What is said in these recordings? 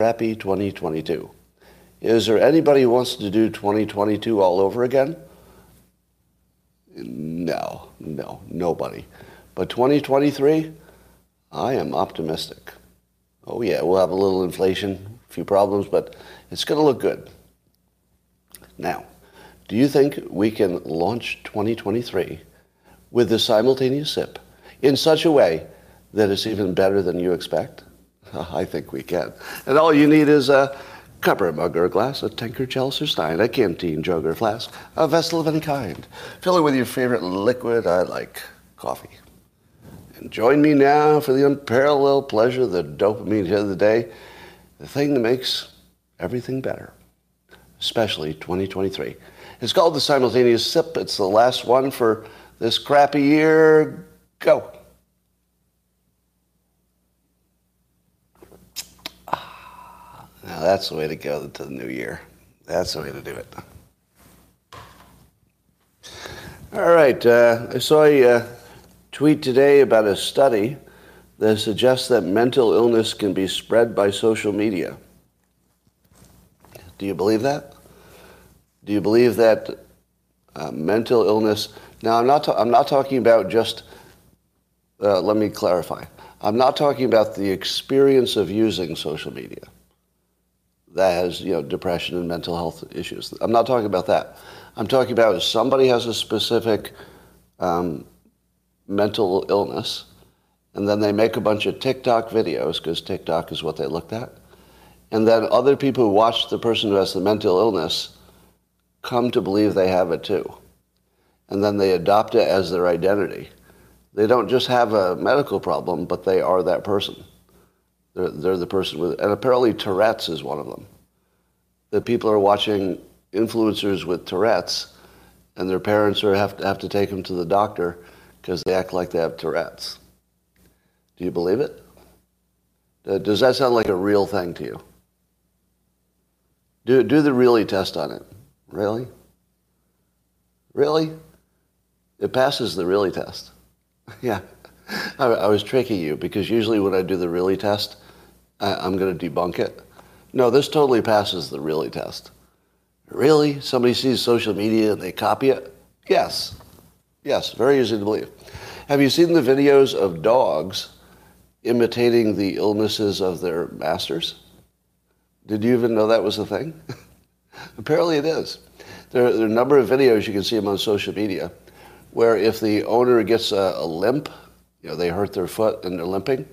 crappy 2022. Is there anybody who wants to do 2022 all over again? No, no, nobody. But 2023, I am optimistic. Oh yeah, we'll have a little inflation, a few problems, but it's going to look good. Now, do you think we can launch 2023 with the simultaneous sip in such a way that it's even better than you expect? I think we can. And all you need is a cup or mug or glass, a tankard, chalice or stein, a canteen, jug or flask, a vessel of any kind. Fill it with your favorite liquid. I like coffee. And join me now for the unparalleled pleasure, the dopamine hit of the day, the thing that makes everything better, especially 2023. It's called the simultaneous sip. It's the last one for this crappy year. Go. Now that's the way to go to the new year. That's the way to do it. All right. Uh, I saw a uh, tweet today about a study that suggests that mental illness can be spread by social media. Do you believe that? Do you believe that uh, mental illness? Now, I'm not. Ta- I'm not talking about just. Uh, let me clarify. I'm not talking about the experience of using social media that has you know depression and mental health issues. I'm not talking about that. I'm talking about if somebody has a specific um, mental illness, and then they make a bunch of TikTok videos because TikTok is what they looked at, and then other people who watch the person who has the mental illness come to believe they have it too, and then they adopt it as their identity. They don't just have a medical problem, but they are that person. They're, they're the person with, and apparently Tourette's is one of them. That people are watching influencers with Tourette's, and their parents are have to have to take them to the doctor because they act like they have Tourette's. Do you believe it? Does that sound like a real thing to you? Do, do the really test on it. Really? Really? It passes the really test. yeah. I, I was tricking you because usually when I do the really test, I, I'm going to debunk it. No, this totally passes the really test. Really? Somebody sees social media and they copy it? Yes. Yes, very easy to believe. Have you seen the videos of dogs imitating the illnesses of their masters? Did you even know that was a thing? Apparently it is. There, there, are a number of videos, you can see them on social media, where if the owner gets a, a limp, you know, they hurt their foot and they're limping,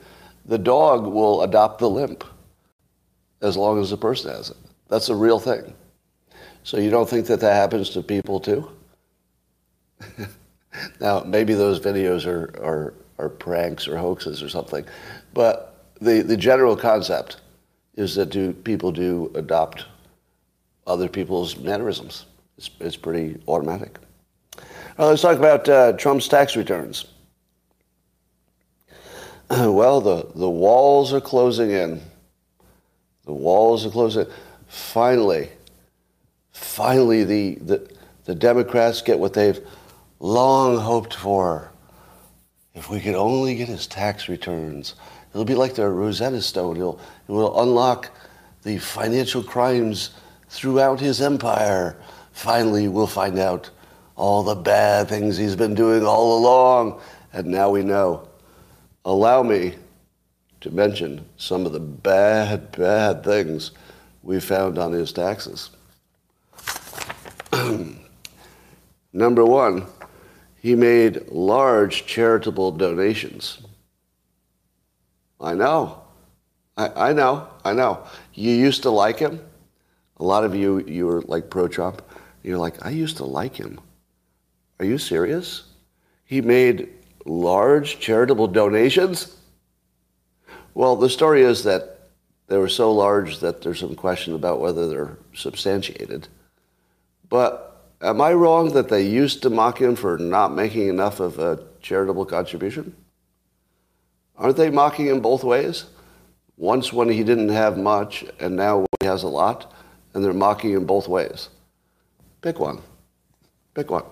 the dog will adopt the limp as long as the person has it. That's a real thing. So you don't think that that happens to people too? now, maybe those videos are, are, are pranks or hoaxes or something, but the, the general concept is that do, people do adopt other people's mannerisms. It's, it's pretty automatic. Now, let's talk about uh, Trump's tax returns. well, the, the walls are closing in. The walls are closing. Finally, finally, the, the, the Democrats get what they've long hoped for. If we could only get his tax returns, it'll be like the Rosetta Stone. It'll, it will unlock the financial crimes throughout his empire. Finally, we'll find out all the bad things he's been doing all along. And now we know. Allow me to mention some of the bad, bad things we found on his taxes. Number one, he made large charitable donations. I know. I, I know. I know. You used to like him. A lot of you, you were like pro Trump. You're like, I used to like him. Are you serious? He made large charitable donations? Well, the story is that they were so large that there's some question about whether they're substantiated. But am I wrong that they used to mock him for not making enough of a charitable contribution? Aren't they mocking him both ways? Once when he didn't have much, and now when he has a lot, and they're mocking him both ways. Pick one. Pick one.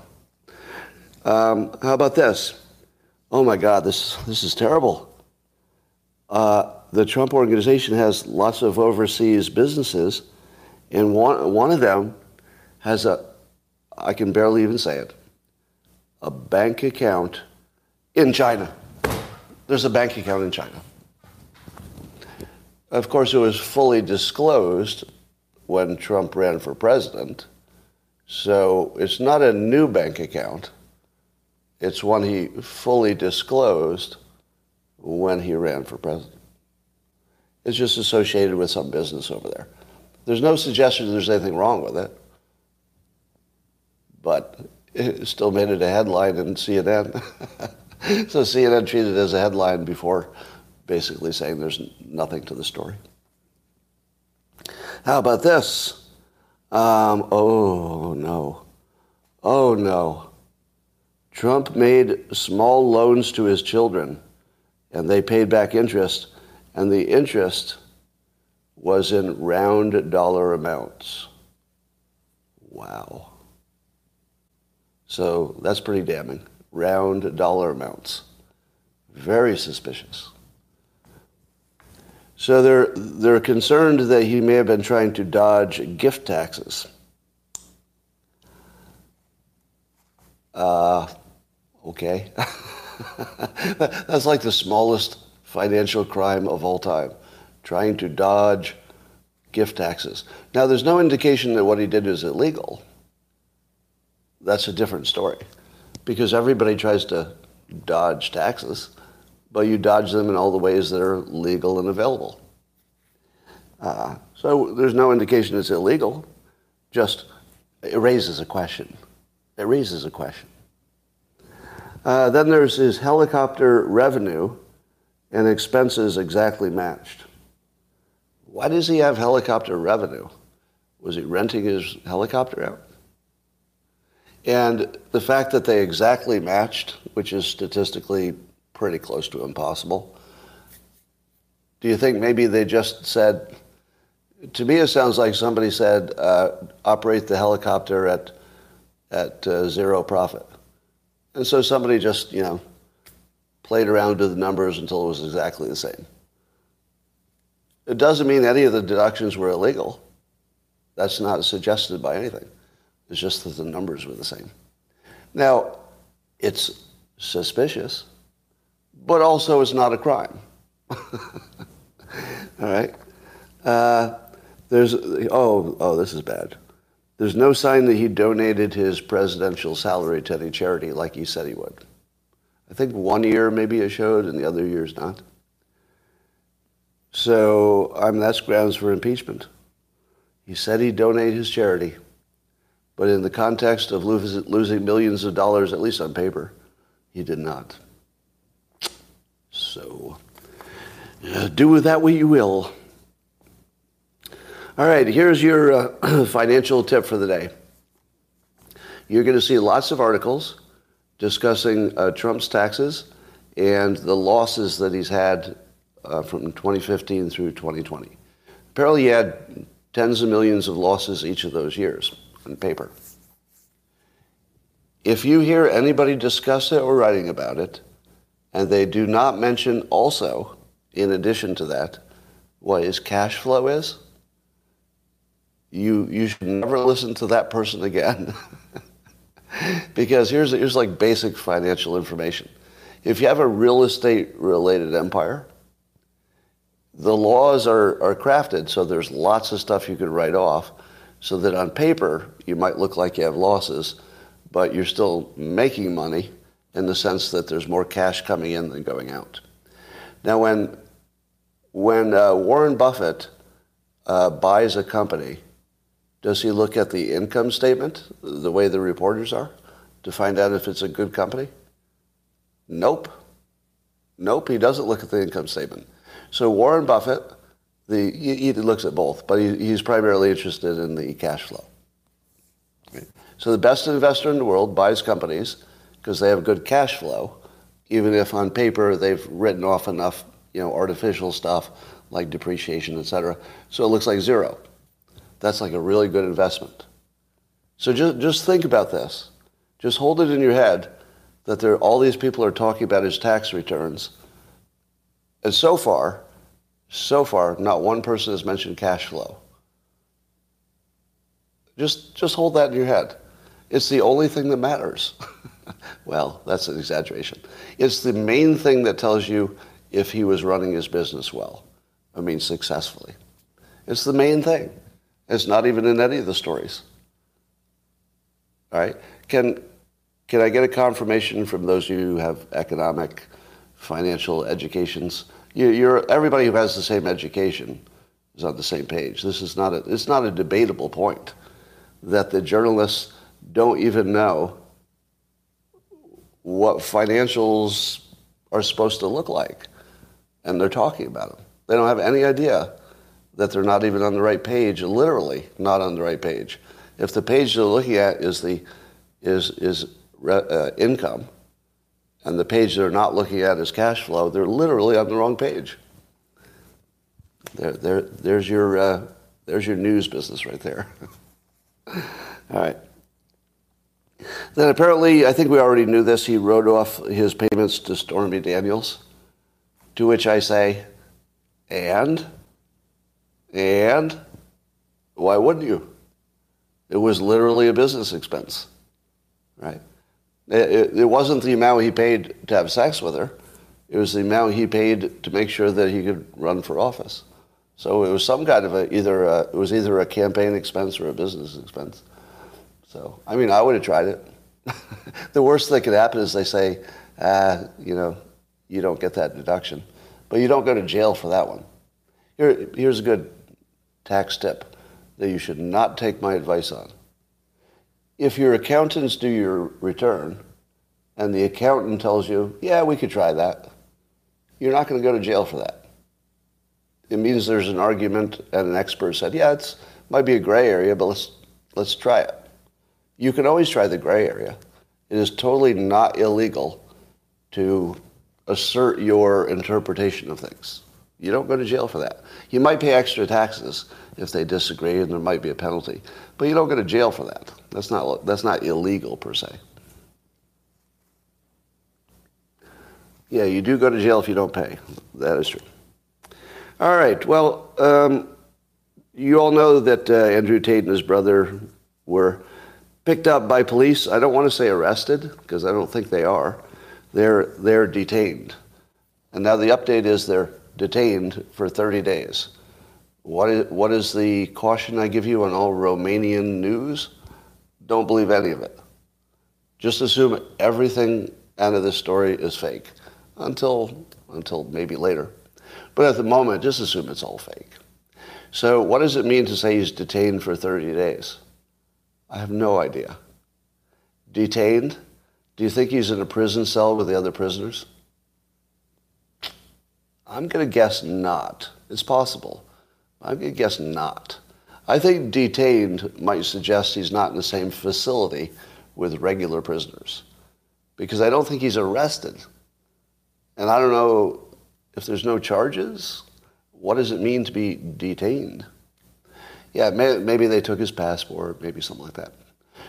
Um, how about this? Oh my God, this, this is terrible. Uh, the Trump organization has lots of overseas businesses, and one, one of them has a, I can barely even say it, a bank account in China. There's a bank account in China. Of course, it was fully disclosed when Trump ran for president. So it's not a new bank account. It's one he fully disclosed when he ran for president. It's just associated with some business over there. There's no suggestion that there's anything wrong with it. But it still made it a headline in CNN. so CNN treated it as a headline before basically saying there's nothing to the story. How about this? Um, oh, no. Oh, no. Trump made small loans to his children, and they paid back interest, and the interest was in round dollar amounts. Wow. So that's pretty damning. Round dollar amounts. Very suspicious. So they're, they're concerned that he may have been trying to dodge gift taxes. Uh, okay. That's like the smallest financial crime of all time, trying to dodge gift taxes. Now, there's no indication that what he did is illegal. That's a different story because everybody tries to dodge taxes but you dodge them in all the ways that are legal and available. Uh, so there's no indication it's illegal, just it raises a question. It raises a question. Uh, then there's his helicopter revenue and expenses exactly matched. Why does he have helicopter revenue? Was he renting his helicopter out? And the fact that they exactly matched, which is statistically pretty close to impossible. Do you think maybe they just said, to me it sounds like somebody said, uh, operate the helicopter at, at uh, zero profit. And so somebody just, you know, played around with the numbers until it was exactly the same. It doesn't mean any of the deductions were illegal. That's not suggested by anything. It's just that the numbers were the same. Now, it's suspicious but also it's not a crime. All right? Uh, there's, oh, oh, this is bad. There's no sign that he donated his presidential salary to any charity like he said he would. I think one year maybe it showed and the other years not. So I mean, that's grounds for impeachment. He said he'd donate his charity, but in the context of losing millions of dollars, at least on paper, he did not. So uh, do with that what you will. All right, here's your uh, financial tip for the day. You're going to see lots of articles discussing uh, Trump's taxes and the losses that he's had uh, from 2015 through 2020. Apparently, he had tens of millions of losses each of those years on paper. If you hear anybody discuss it or writing about it, and they do not mention also, in addition to that, what his cash flow is. You, you should never listen to that person again. because here's, here's like basic financial information. If you have a real estate related empire, the laws are, are crafted so there's lots of stuff you could write off so that on paper you might look like you have losses, but you're still making money in the sense that there's more cash coming in than going out. Now, when, when uh, Warren Buffett uh, buys a company, does he look at the income statement, the way the reporters are, to find out if it's a good company? Nope. Nope, he doesn't look at the income statement. So Warren Buffett, the, he, looks at both, but he, he's primarily interested in the cash flow. So the best investor in the world buys companies because they have good cash flow, even if on paper they've written off enough, you know, artificial stuff like depreciation, et cetera. So it looks like zero. That's like a really good investment. So just, just think about this. Just hold it in your head that there, all these people are talking about his tax returns. And so far, So far, not one person has mentioned cash flow. Just, just hold that in your head. It's the only thing that matters. well, that's an exaggeration. It's the main thing that tells you if he was running his business well. I mean, successfully. It's the main thing. It's not even in any of the stories. All right? Can, can I get a confirmation from those of you who have economic, financial educations? You, you're, everybody who has the same education is on the same page. This is not a, it's not a debatable point that the journalists don't even know what financials are supposed to look like. And they're talking about them. They don't have any idea that they're not even on the right page, literally not on the right page. If the page they're looking at is the is is uh, income, and the page they're not looking at is cash flow, they're literally on the wrong page. There, there, there's your uh, there's your news business right there. All right. Then apparently, I think we already knew this, he wrote off his payments to Stormy Daniels, to which I say, and? And? Why wouldn't you? It was literally a business expense, right? It, it, wasn't the amount he paid to have sex with her. It was the amount he paid to make sure that he could run for office. So it was some kind of a, either a, it was either a campaign expense or a business expense. So, I mean, I would have tried it. the worst that could happen is they say, ah, you know, you don't get that deduction. But you don't go to jail for that one. Here, here's a good tax tip that you should not take my advice on. If your accountants do your return and the accountant tells you, yeah, we could try that, you're not going to go to jail for that. It means there's an argument and an expert said, yeah, it might be a gray area, but let's, let's try it. You can always try the gray area. It is totally not illegal to assert your interpretation of things. You don't go to jail for that. You might pay extra taxes if they disagree and there might be a penalty, but you don't go to jail for that. That's not, that's not illegal per se. Yeah, you do go to jail if you don't pay. That is true. All right. Well, um, you all know that uh, Andrew Tate and his brother were picked up by police. I don't want to say arrested because I don't think they are. They're, they're detained. And now the update is they're detained for 30 days. What is, what is the caution I give you on all Romanian news? Don't believe any of it. Just assume everything out of this story is fake until, until maybe later. But at the moment, just assume it's all fake. So, what does it mean to say he's detained for 30 days? I have no idea. Detained? Do you think he's in a prison cell with the other prisoners? I'm going to guess not. It's possible. I'm going to guess not. I think detained might suggest he's not in the same facility with regular prisoners because I don't think he's arrested. And I don't know if there's no charges, what does it mean to be detained? yeah, may, maybe they took his passport, maybe something like that.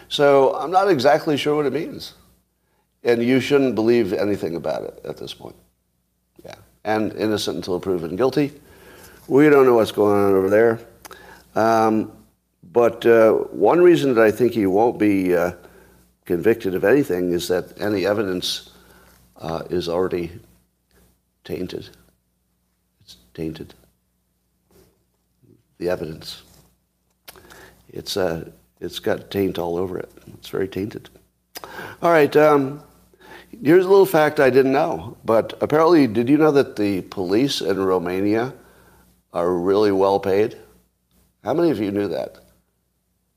So I'm not exactly sure what it means. And you shouldn't believe anything about it at this point. And innocent until proven guilty. We don't know what's going on over there. Um, but uh, one reason that I think he won't be uh, convicted of anything is that any evidence uh, is already tainted. It's tainted. The evidence. It's, uh, it's got taint all over it. It's very tainted. All right. Um, here's a little fact I didn't know. But apparently, did you know that the police in Romania are really well paid? How many of you knew that?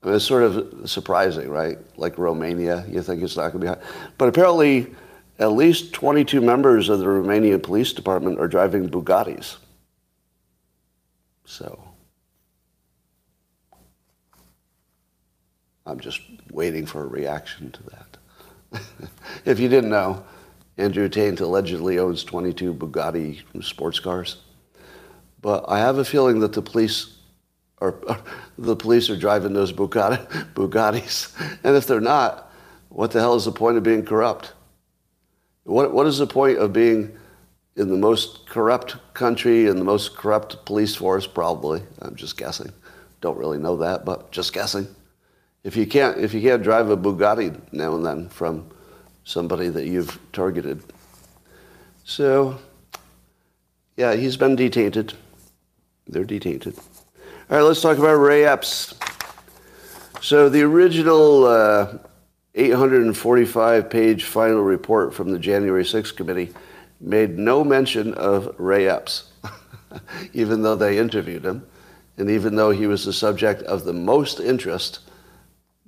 I mean, it's sort of surprising, right? Like Romania, you think it's not going to be high. But apparently, at least 22 members of the Romanian police department are driving Bugattis. So I'm just waiting for a reaction to that. if you didn't know, Andrew Tate allegedly owns 22 Bugatti sports cars. But I have a feeling that the police are, the police are driving those Bugatti, Bugattis. And if they're not, what the hell is the point of being corrupt? What, what is the point of being in the most corrupt country and the most corrupt police force, probably. I'm just guessing. Don't really know that, but just guessing. If you can't, if you can't drive a Bugatti now and then from somebody that you've targeted, so yeah, he's been detained. They're detained. All right, let's talk about Ray Epps. So the original uh, 845-page final report from the January 6th committee made no mention of Ray Epps, even though they interviewed him, and even though he was the subject of the most interest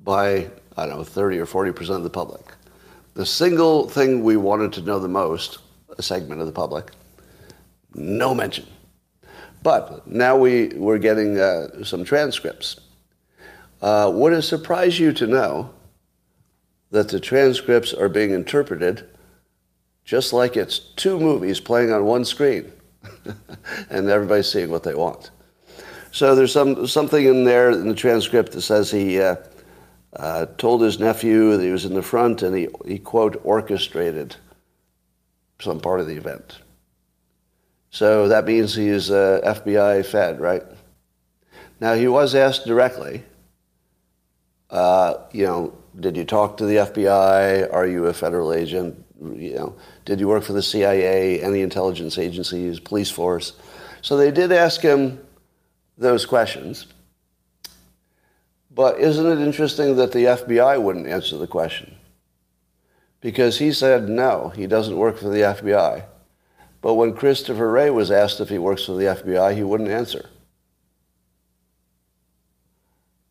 by, I don't know, 30 or 40 percent of the public. The single thing we wanted to know the most, a segment of the public, no mention. But now we, we're getting uh, some transcripts. Uh, would it surprise you to know that the transcripts are being interpreted just like it's two movies playing on one screen and everybody's seeing what they want? So there's some, something in there in the transcript that says he uh, uh, told his nephew that he was in the front and he, he, quote, orchestrated some part of the event. So that means he's uh, FBI Fed, right? Now, he was asked directly, uh, you know, did you talk to the FBI? Are you a federal agent? You know, did you work for the CIA, any intelligence agencies, police force? So they did ask him those questions. But isn't it interesting that the FBI wouldn't answer the question? Because he said no, he doesn't work for the FBI. But when Christopher Wray was asked if he works for the FBI, he wouldn't answer.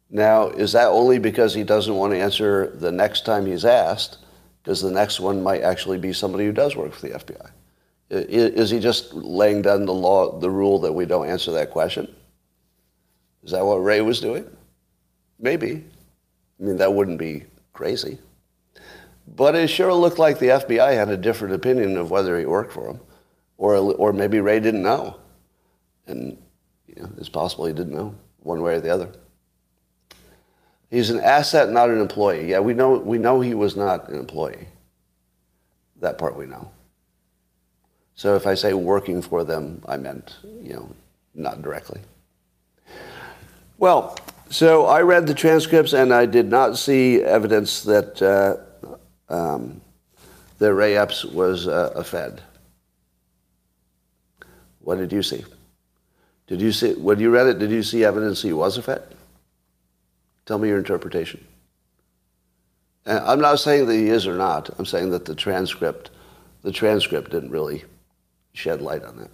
Now, is that only because he doesn't want to answer the next time he's asked? Because the next one might actually be somebody who does work for the FBI. Is he just laying down the law, the rule that we don't answer that question? Is that what Wray was doing? Maybe. I mean, that wouldn't be crazy. But it sure looked like the FBI had a different opinion of whether he worked for them or, or maybe Ray didn't know. And you know, it's possible he didn't know one way or the other. He's an asset, not an employee. Yeah, we know, we know he was not an employee. That part we know. So if I say working for them, I meant, you know, not directly. Well, so I read the transcripts and I did not see evidence that, uh, um, that Ray Epps was uh, a Fed. What did you see? Did you see, when you read it, did you see evidence he was a Fed? Tell me your interpretation. And I'm not saying that he is or not. I'm saying that the transcript, the transcript didn't really shed light on that.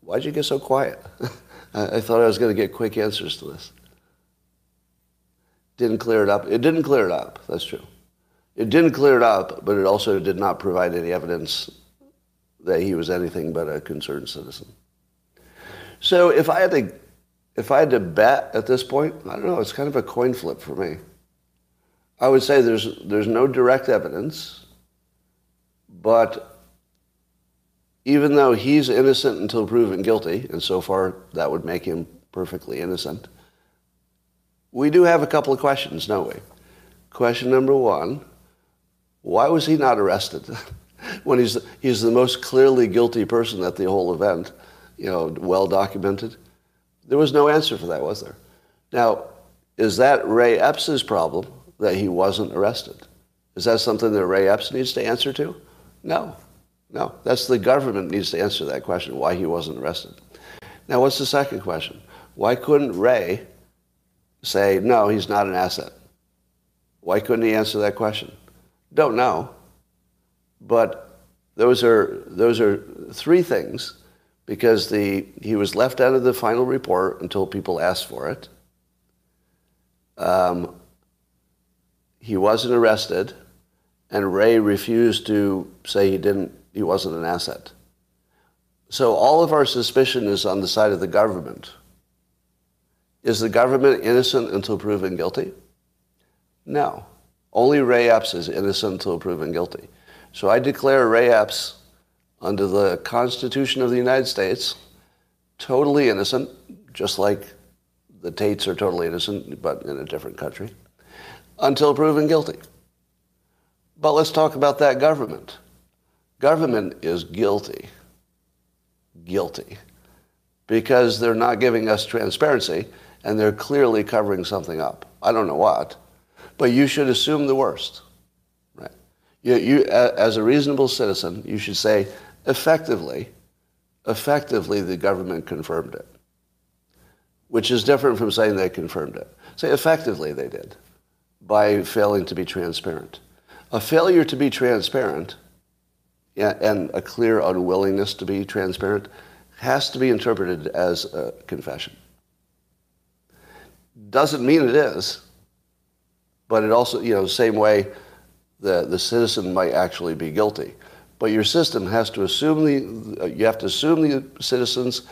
Why'd you get so quiet? I thought I was going to get quick answers to this. Didn't clear it up. It didn't clear it up. That's true. It didn't clear it up, but it also did not provide any evidence that he was anything but a concerned citizen. So if I had to, if I had to bet at this point, I don't know. It's kind of a coin flip for me. I would say there's there's no direct evidence, but even though he's innocent until proven guilty, and so far that would make him perfectly innocent, we do have a couple of questions, don't we? Question number one: Why was he not arrested? when he's, he's the most clearly guilty person at the whole event, you know, well documented. There was no answer for that, was there? Now, is that Ray Epps' problem that he wasn't arrested? Is that something that Ray Epps needs to answer to? No. No. That's the government needs to answer that question, why he wasn't arrested. Now, what's the second question? Why couldn't Ray say, no, he's not an asset? Why couldn't he answer that question? Don't know. But those are, those are three things because the, he was left out of the final report until people asked for it. Um, he wasn't arrested, and Ray refused to say he didn't, he wasn't an asset. So all of our suspicion is on the side of the government. Is the government innocent until proven guilty? No. Only Ray Epps is innocent until proven guilty. So I declare Ray Epps under the Constitution of the United States totally innocent, just like the Tates are totally innocent, but in a different country, until proven guilty. But let's talk about that government. Government is guilty. Guilty. Because they're not giving us transparency and they're clearly covering something up. I don't know what, but you should assume the worst. Right? You, you, as a reasonable citizen, you should say, effectively, effectively the government confirmed it, which is different from saying they confirmed it. Say effectively they did by failing to be transparent. A failure to be transparent and a clear unwillingness to be transparent has to be interpreted as a confession. Doesn't mean it is, but it also, you know, the same way the, the citizen might actually be guilty. But your system has to assume the, uh, you have to assume the citizen's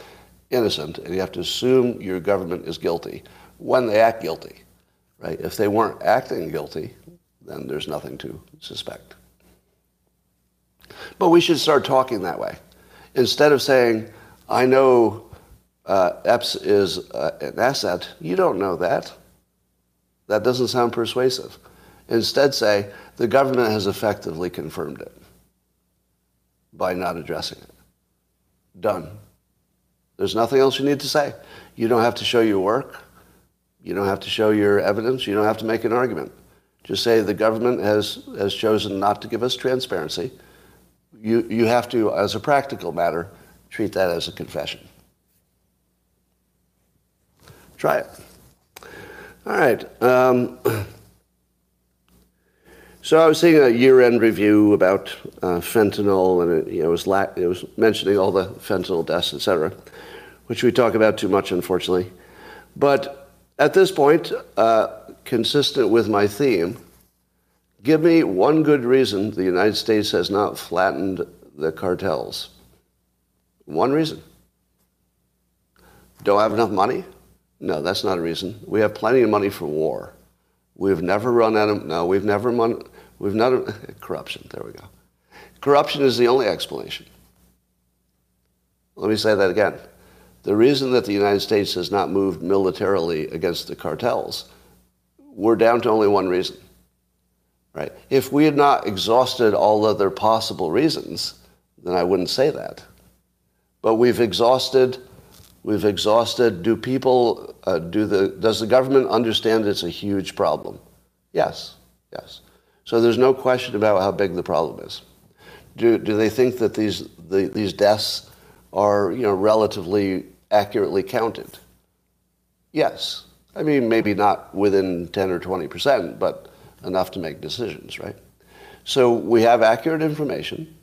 innocent and you have to assume your government is guilty when they act guilty, right? If they weren't acting guilty, then there's nothing to suspect. But we should start talking that way. Instead of saying, I know uh, Epps is uh, an asset, you don't know that. That doesn't sound persuasive. Instead, say, the government has effectively confirmed it by not addressing it. Done. There's nothing else you need to say. You don't have to show your work. You don't have to show your evidence. You don't have to make an argument. Just say the government has, has chosen not to give us transparency. You, you have to, as a practical matter, treat that as a confession. Try it. All right. Um, so I was seeing a year-end review about uh, fentanyl, and it, you know, it was, la- it was mentioning all the fentanyl deaths, et cetera, which we talk about too much, unfortunately. But at this point, uh, consistent with my theme, give me one good reason the United States has not flattened the cartels. One reason. Don't have enough money? No, that's not a reason. We have plenty of money for war. We've never run out of, no, we've never, mon, we've not, corruption, there we go. Corruption is the only explanation. Let me say that again. The reason that the United States has not moved militarily against the cartels, we're down to only one reason. Right? If we had not exhausted all other possible reasons, then I wouldn't say that. But we've exhausted We've exhausted. Do people, uh, do the, does the government understand it's a huge problem? Yes, yes. So there's no question about how big the problem is. Do, do they think that these, the, these deaths are, you know, relatively accurately counted? Yes. I mean, maybe not within 10 or 20 percent, but enough to make decisions, right? So we have accurate information.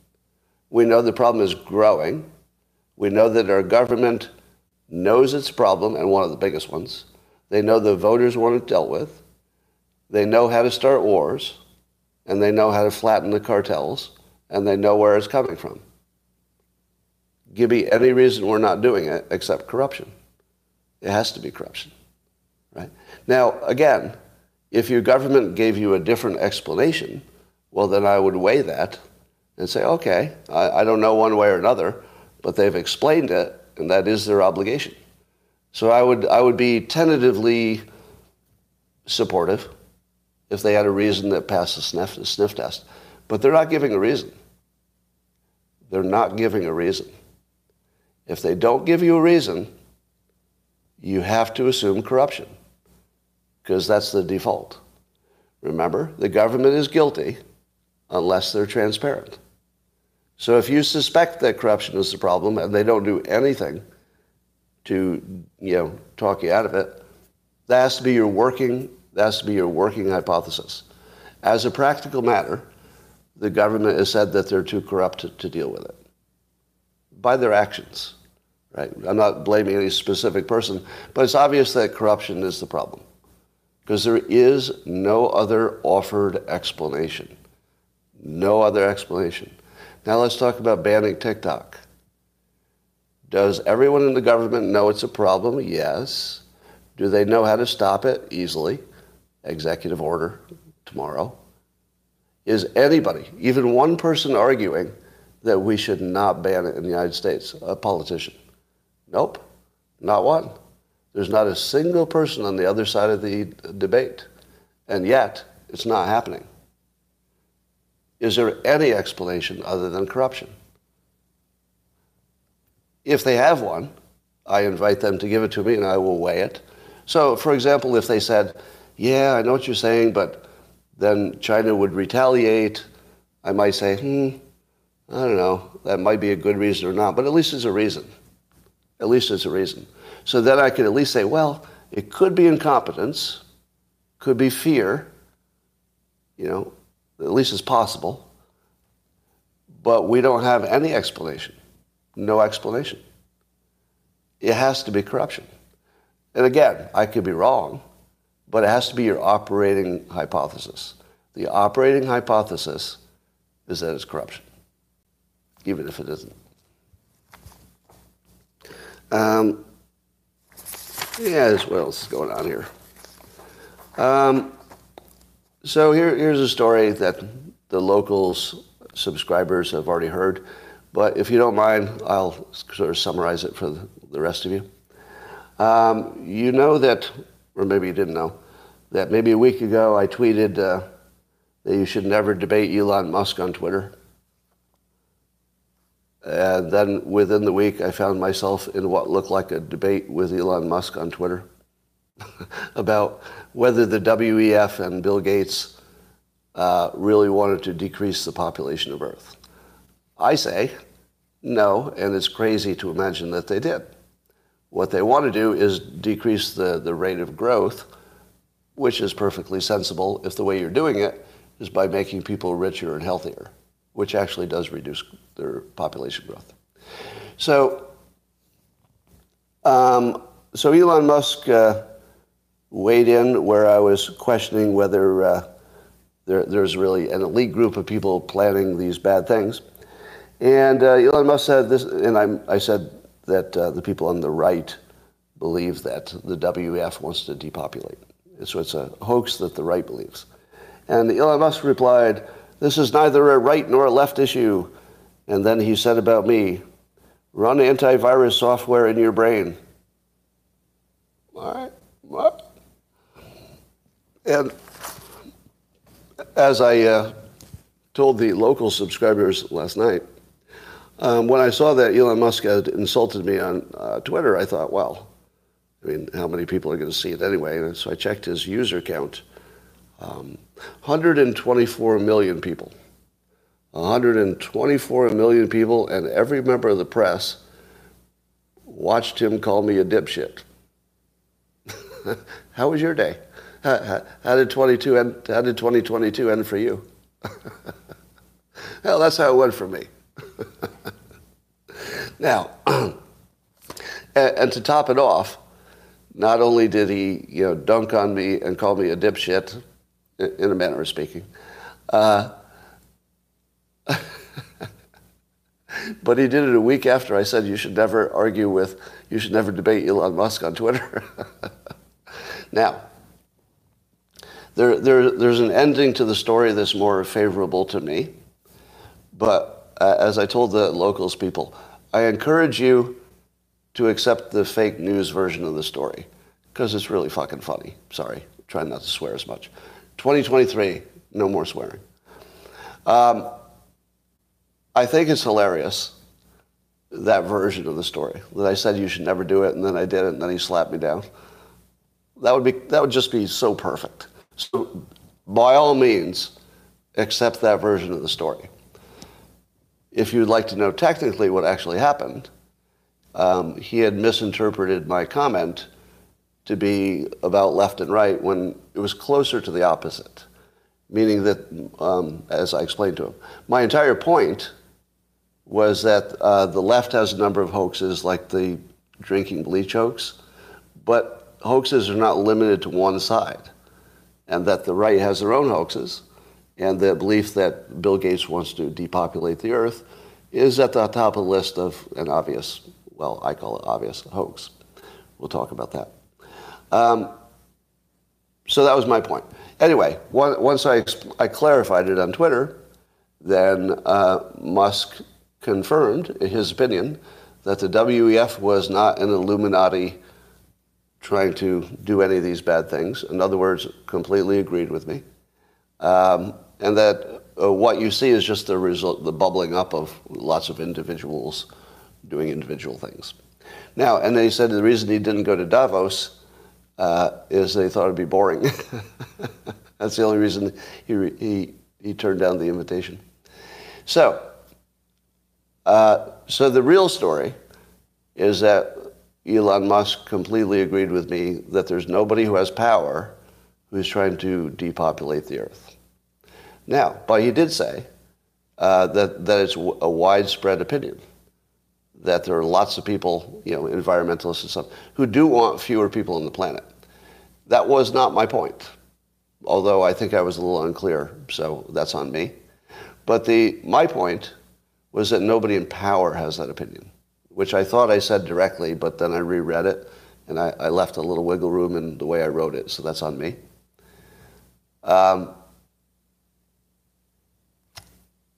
We know the problem is growing. We know that our government knows its problem and one of the biggest ones. They know the voters want it dealt with. They know how to start wars, and they know how to flatten the cartels, and they know where it's coming from. Give me any reason we're not doing it except corruption. It has to be corruption, right? Now, again, if your government gave you a different explanation, well, then I would weigh that and say, okay, I, I don't know one way or another, but they've explained it, and that is their obligation. So I would, I would be tentatively supportive if they had a reason that passed the sniff, the sniff test. But they're not giving a reason. They're not giving a reason. If they don't give you a reason, you have to assume corruption because that's the default. Remember, the government is guilty unless they're transparent. So if you suspect that corruption is the problem and they don't do anything to, you know, talk you out of it, that has to be your working, that has to be your working hypothesis. As a practical matter, the government has said that they're too corrupt to, to deal with it by their actions. Right? I'm not blaming any specific person, but it's obvious that corruption is the problem because there is no other offered explanation. No other explanation. Now let's talk about banning TikTok. Does everyone in the government know it's a problem? Yes. Do they know how to stop it? Easily. Executive order tomorrow. Is anybody, even one person, arguing that we should not ban it in the United States? A politician? Nope. Not one. There's not a single person on the other side of the debate. And yet, it's not happening. is there any explanation other than corruption? If they have one, I invite them to give it to me and I will weigh it. So, for example, if they said, Yeah, I know what you're saying, but then China would retaliate, I might say, Hmm, I don't know, that might be a good reason or not, but at least it's a reason. At least it's a reason. So then I could at least say, Well, it could be incompetence, could be fear, you know, at least it's possible, but we don't have any explanation. No explanation. It has to be corruption. And again, I could be wrong, but it has to be your operating hypothesis. The operating hypothesis is that it's corruption, even if it isn't. Um, yeah, what else is going on here? Um, so here, here's a story that the locals subscribers have already heard. But if you don't mind, I'll sort of summarize it for the rest of you. Um, you know that, or maybe you didn't know, that maybe a week ago I tweeted uh, that you should never debate Elon Musk on Twitter. And then within the week, I found myself in what looked like a debate with Elon Musk on Twitter about whether the WEF and Bill Gates uh, really wanted to decrease the population of Earth. I say no, and it's crazy to imagine that they did. What they want to do is decrease the, the rate of growth, which is perfectly sensible if the way you're doing it is by making people richer and healthier, which actually does reduce their population growth. So, um, so Elon Musk uh, weighed in where I was questioning whether uh, there, there's really an elite group of people planning these bad things. And uh, Elon Musk said this, and I, I said that uh, the people on the right believe that the WEF wants to depopulate. So it's a hoax that the right believes. And Elon Musk replied, This is neither a right nor a left issue. And then he said about me, Run antivirus software in your brain. All right, what? And as I uh, told the local subscribers last night, um, when I saw that Elon Musk had insulted me on uh, Twitter, I thought, well, I mean, how many people are going to see it anyway? And so I checked his user count. Um, 124 million people. 124 million people, and every member of the press watched him call me a dipshit. how was your day? How, how, did 22 end, how did 2022 end for you? well, that's how it went for me. now, and, and, to top it off, not only did he, you know, dunk on me and call me a dipshit, in a manner of speaking, uh, but he did it a week after I said you should never argue with, you should never debate Elon Musk on Twitter. now, there, there, there's an ending to the story that's more favorable to me. But uh, as I told the locals people, I encourage you to accept the fake news version of the story because it's really fucking funny. Sorry, trying not to swear as much. 2023, no more swearing. Um, I think it's hilarious that version of the story that I said you should never do it, and then I did it, and then he slapped me down. That would be that would just be so perfect. So, by all means, accept that version of the story if you'd like to know technically what actually happened, um, he had misinterpreted my comment to be about left and right when it was closer to the opposite. Meaning that, um, as I explained to him, my entire point was that uh, the left has a number of hoaxes, like the drinking bleach hoax, but hoaxes are not limited to one side, and that the right has their own hoaxes, and the belief that Bill Gates wants to depopulate the earth is at the top of the list of an obvious, well, I call it obvious hoax. We'll talk about that. Um, so that was my point. Anyway, once I, I clarified it on Twitter, then uh, Musk confirmed his opinion that the WEF was not an Illuminati trying to do any of these bad things. In other words, completely agreed with me. Um, and that uh, what you see is just the result, the bubbling up of lots of individuals doing individual things. Now, and then he said the reason he didn't go to Davos uh, is they thought it'd be boring. That's the only reason he, he, he turned down the invitation. So, uh, so the real story is that Elon Musk completely agreed with me that there's nobody who has power who's trying to depopulate the earth. Now, but he did say uh, that, that it's a widespread opinion that there are lots of people, you know, environmentalists and stuff, who do want fewer people on the planet. That was not my point, although I think I was a little unclear, so that's on me. But the, my point was that nobody in power has that opinion, which I thought I said directly, but then I reread it and I, I left a little wiggle room in the way I wrote it, so that's on me. Um,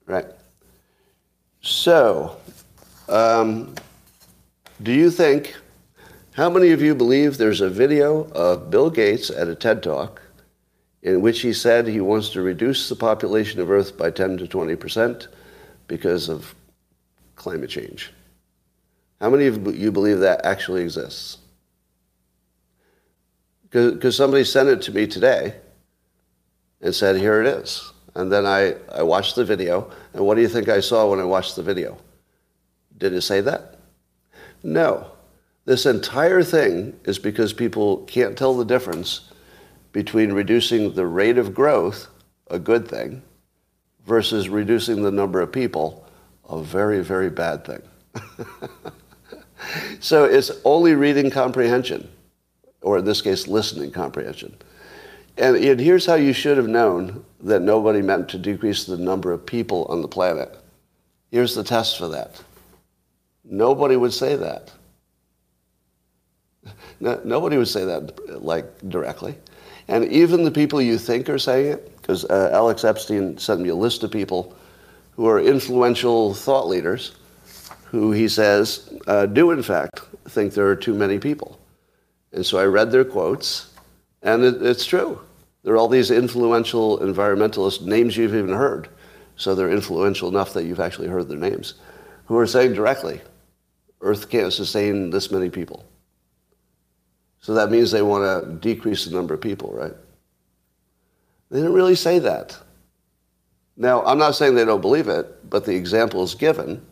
right. So, um, do you think, how many of you believe there's a video of Bill Gates at a TED Talk in which he said he wants to reduce the population of Earth by 10 to 20 percent because of climate change? How many of you believe that actually exists? Because somebody sent it to me today and said, here it is. And then I, I watched the video, and what do you think I saw when I watched the video? Did it say that? No. This entire thing is because people can't tell the difference between reducing the rate of growth, a good thing, versus reducing the number of people, a very, very bad thing. so it's only reading comprehension, or in this case, listening comprehension. And, here's how you should have known that nobody meant to decrease the number of people on the planet. Here's the test for that. Nobody would say that. No, nobody would say that like directly. And even the people you think are saying it, because uh, Alex Epstein sent me a list of people who are influential thought leaders who he says uh, do in fact think there are too many people. And so I read their quotes, and it, it's true. There are all these influential environmentalist names you've even heard. So they're influential enough that you've actually heard their names, who are saying directly, Earth can't sustain this many people. So that means they want to decrease the number of people, right? They didn't really say that. Now, I'm not saying they don't believe it, but the examples given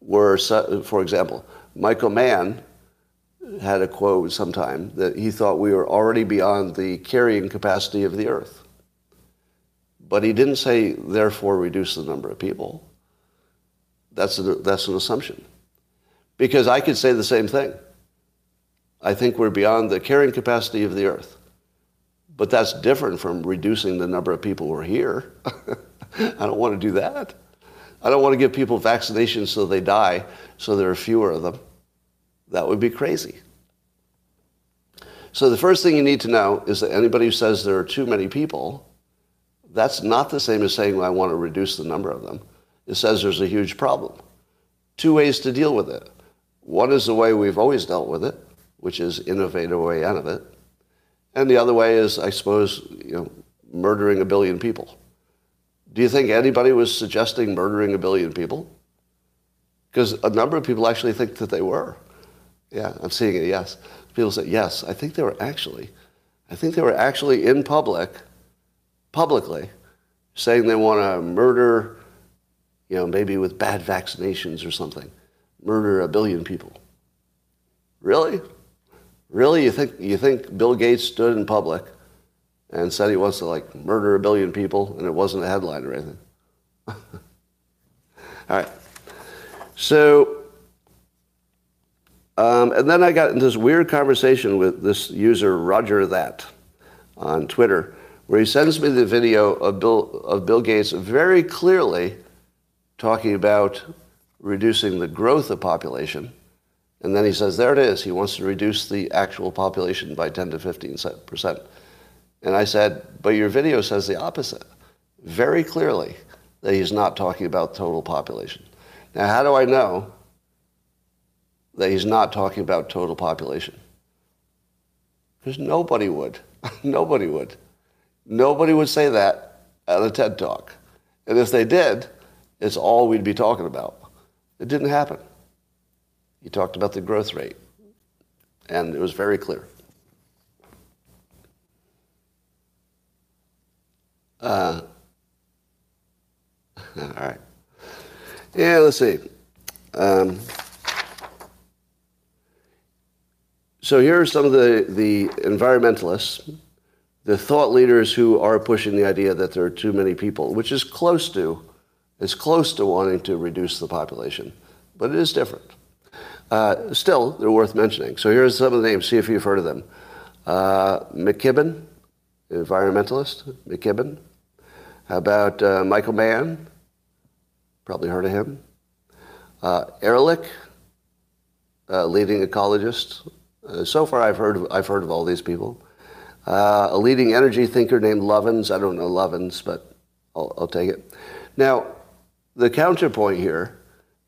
were, for example, Michael Mann had a quote sometime that he thought we were already beyond the carrying capacity of the earth. But he didn't say, therefore, reduce the number of people. That's, that's an assumption. Because I could say the same thing. I think we're beyond the carrying capacity of the earth. But that's different from reducing the number of people who are here. I don't want to do that. I don't want to give people vaccinations so they die, so there are fewer of them. That would be crazy. So the first thing you need to know is that anybody who says there are too many people, that's not the same as saying well, I want to reduce the number of them. It says there's a huge problem. Two ways to deal with it. One is the way we've always dealt with it, which is innovate a way out of it. And the other way is, I suppose, you know, murdering a billion people. Do you think anybody was suggesting murdering a billion people? Because a number of people actually think that they were. Yeah, I'm seeing it, yes. People say, yes, I think they were actually, I think they were actually in public, publicly, saying they want to murder, you know, maybe with bad vaccinations or something, murder a billion people. Really? Really? You think, you think Bill Gates stood in public and said he wants to like murder a billion people and it wasn't a headline or anything? All right. So um, and then I got into this weird conversation with this user, Roger That, on Twitter, where he sends me the video of Bill, of Bill Gates very clearly talking about reducing the growth of population. And then he says, there it is. He wants to reduce the actual population by 10 to 15 percent. And I said, but your video says the opposite, very clearly, that he's not talking about total population. Now, how do I know that he's not talking about total population. Because nobody would. nobody would. Nobody would say that at a TED Talk. And if they did, it's all we'd be talking about. It didn't happen. He talked about the growth rate, and it was very clear. Uh, all right. Yeah, let's see. Um, so here are some of the, the environmentalists, the thought leaders who are pushing the idea that there are too many people, which is close to, is close to wanting to reduce the population, but it is different. Uh, still, they're worth mentioning. So here's some of the names. See if you've heard of them. Uh, McKibben, environmentalist, McKibben. How about uh, Michael Mann? Probably heard of him. Uh, Ehrlich, uh, leading ecologist. Uh, so far, I've heard of, I've heard of all these people. A leading energy thinker named Lovins. I don't know Lovins, but I'll, I'll take it. Now, the counterpoint here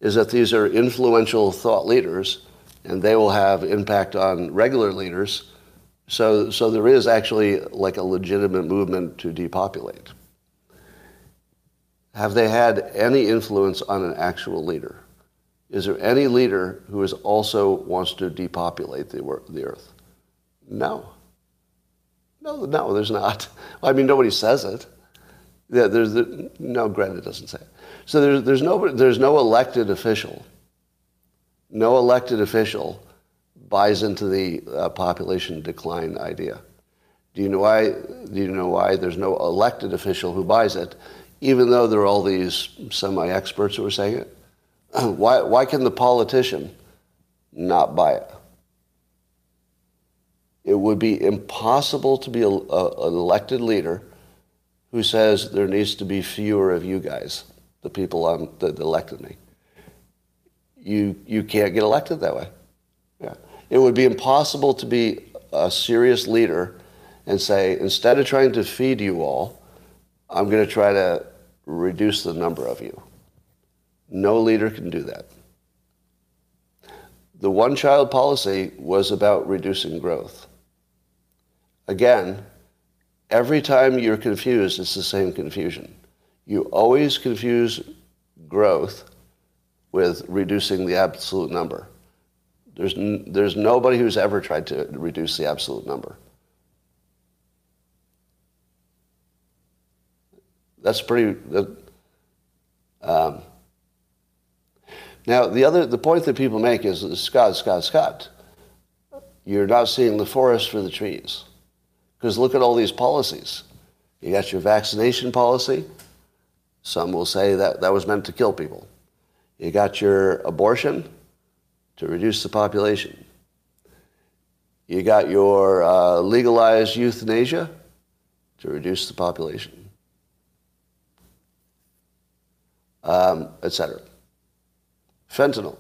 is that these are influential thought leaders, and they will have impact on regular leaders. So, so there is actually like a legitimate movement to depopulate. Have they had any influence on an actual leader? Is there any leader who is also wants to depopulate the, the earth? No. No, no, there's not. I mean, nobody says it. Yeah, there's the, no, Greta doesn't say it. So there's, there's, no, there's no elected official. No elected official buys into the uh, population decline idea. Do you know why? Do you know why there's no elected official who buys it? even though there are all these semi-experts who are saying it? why, why can the politician not buy it? It would be impossible to be a, a, an elected leader who says there needs to be fewer of you guys, the people um, on, that elected me. You, you can't get elected that way. Yeah. It would be impossible to be a serious leader and say, instead of trying to feed you all, I'm going to try to reduce the number of you. No leader can do that. The one child policy was about reducing growth. Again, every time you're confused, it's the same confusion. You always confuse growth with reducing the absolute number. There's, n- there's nobody who's ever tried to reduce the absolute number. That's pretty. Um, now, the other the point that people make is Scott, Scott, Scott. You're not seeing the forest for the trees, because look at all these policies. You got your vaccination policy. Some will say that that was meant to kill people. You got your abortion to reduce the population. You got your uh, legalized euthanasia to reduce the population um, etc. Fentanyl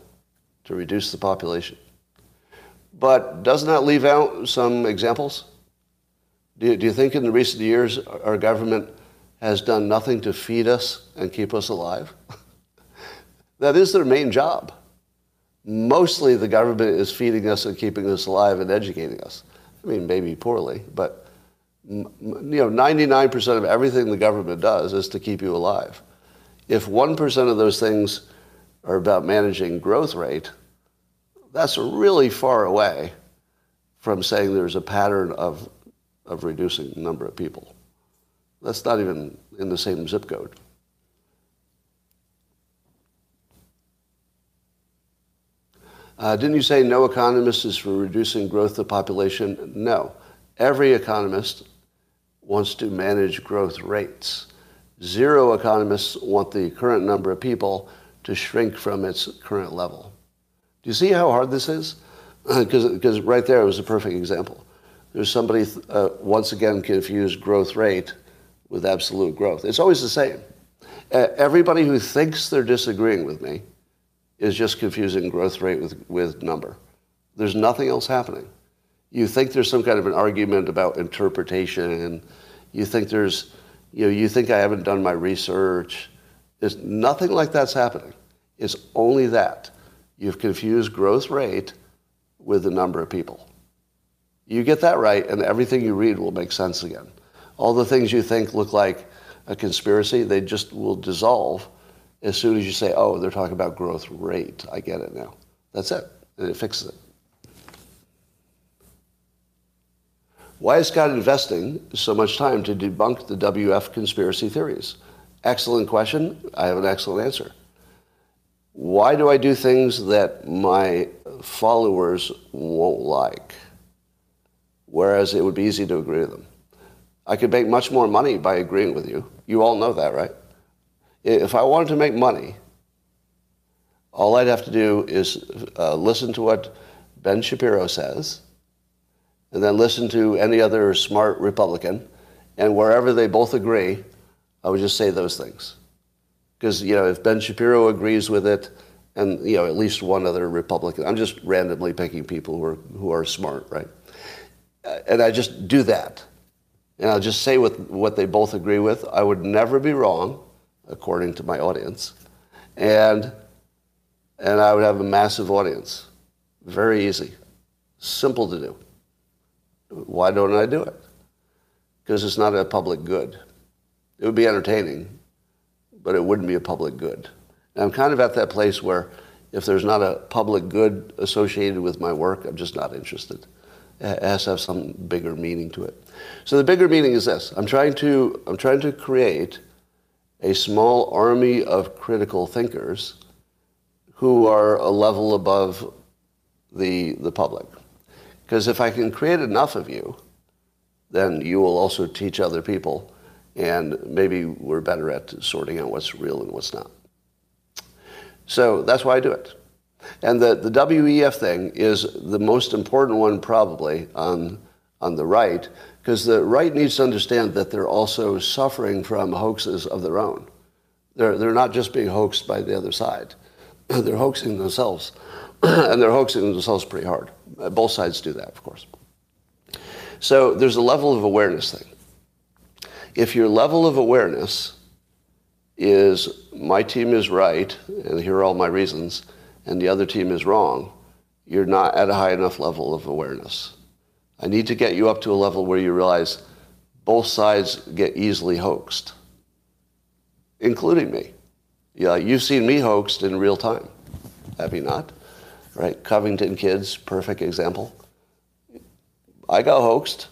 to reduce the population. But doesn't that leave out some examples? Do you, do you think in the recent years our government has done nothing to feed us and keep us alive? that is their main job. Mostly the government is feeding us and keeping us alive and educating us. I mean, maybe poorly, but you know, 99% of everything the government does is to keep you alive. If 1% of those things are about managing growth rate, that's really far away from saying there's a pattern of, of reducing the number of people. That's not even in the same zip code. Uh, didn't you say no economist is for reducing growth of population? No. Every economist wants to manage growth rates. Zero economists want the current number of people to shrink from its current level. Do you see how hard this is? Because right there was a perfect example. There's somebody, uh, once again, confused growth rate with absolute growth. It's always the same. Everybody who thinks they're disagreeing with me is just confusing growth rate with, with number. There's nothing else happening. You think there's some kind of an argument about interpretation, and you think there's you know, you think I haven't done my research. There's nothing like that's happening. It's only that. You've confused growth rate with the number of people. You get that right, and everything you read will make sense again. All the things you think look like a conspiracy, they just will dissolve as soon as you say, oh, they're talking about growth rate. I get it now. That's it. And it fixes it. Why is Scott investing so much time to debunk the WEF conspiracy theories? Excellent question. I have an excellent answer. Why do I do things that my followers won't like? Whereas it would be easy to agree with them. I could make much more money by agreeing with you. You all know that, right? If I wanted to make money, all I'd have to do is uh, listen to what Ben Shapiro says and then listen to any other smart Republican, and wherever they both agree, I would just say those things. Because, you know, if Ben Shapiro agrees with it, and, you know, at least one other Republican, I'm just randomly picking people who are, who are smart, right? Uh, and I just do that. And I'll just say what, what they both agree with. I would never be wrong, according to my audience. And, and I would have a massive audience. Very easy. Simple to do. Why don't I do it? Because it's not a public good. It would be entertaining, but it wouldn't be a public good. And I'm kind of at that place where if there's not a public good associated with my work, I'm just not interested. It has to have some bigger meaning to it. So the bigger meaning is this. I'm trying to, I'm trying to create a small army of critical thinkers who are a level above the, the public. Because if I can create enough of you, then you will also teach other people, and maybe we're better at sorting out what's real and what's not. So that's why I do it. And the, the WEF thing is the most important one probably on, on the right, because the right needs to understand that they're also suffering from hoaxes of their own. They're, they're not just being hoaxed by the other side, they're hoaxing themselves. and they're hoaxing themselves pretty hard. Uh, both sides do that, of course. So there's a level of awareness thing. If your level of awareness is my team is right, and here are all my reasons, and the other team is wrong, you're not at a high enough level of awareness. I need to get you up to a level where you realize both sides get easily hoaxed, including me. Yeah, you've seen me hoaxed in real time, have you not? right? Covington kids, perfect example. I got hoaxed,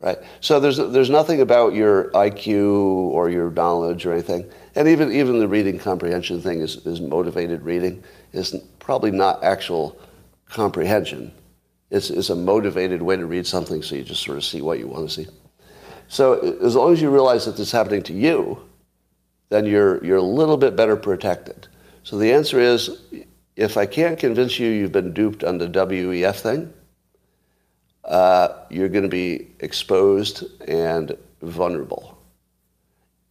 right? So there's there's nothing about your IQ or your knowledge or anything, and even even the reading comprehension thing is, is motivated reading. is probably not actual comprehension. It's, it's a motivated way to read something, so you just sort of see what you want to see. So as long as you realize that this is happening to you, then you're you're a little bit better protected. So the answer is if I can't convince you you've been duped on the WEF thing, uh, you're going to be exposed and vulnerable.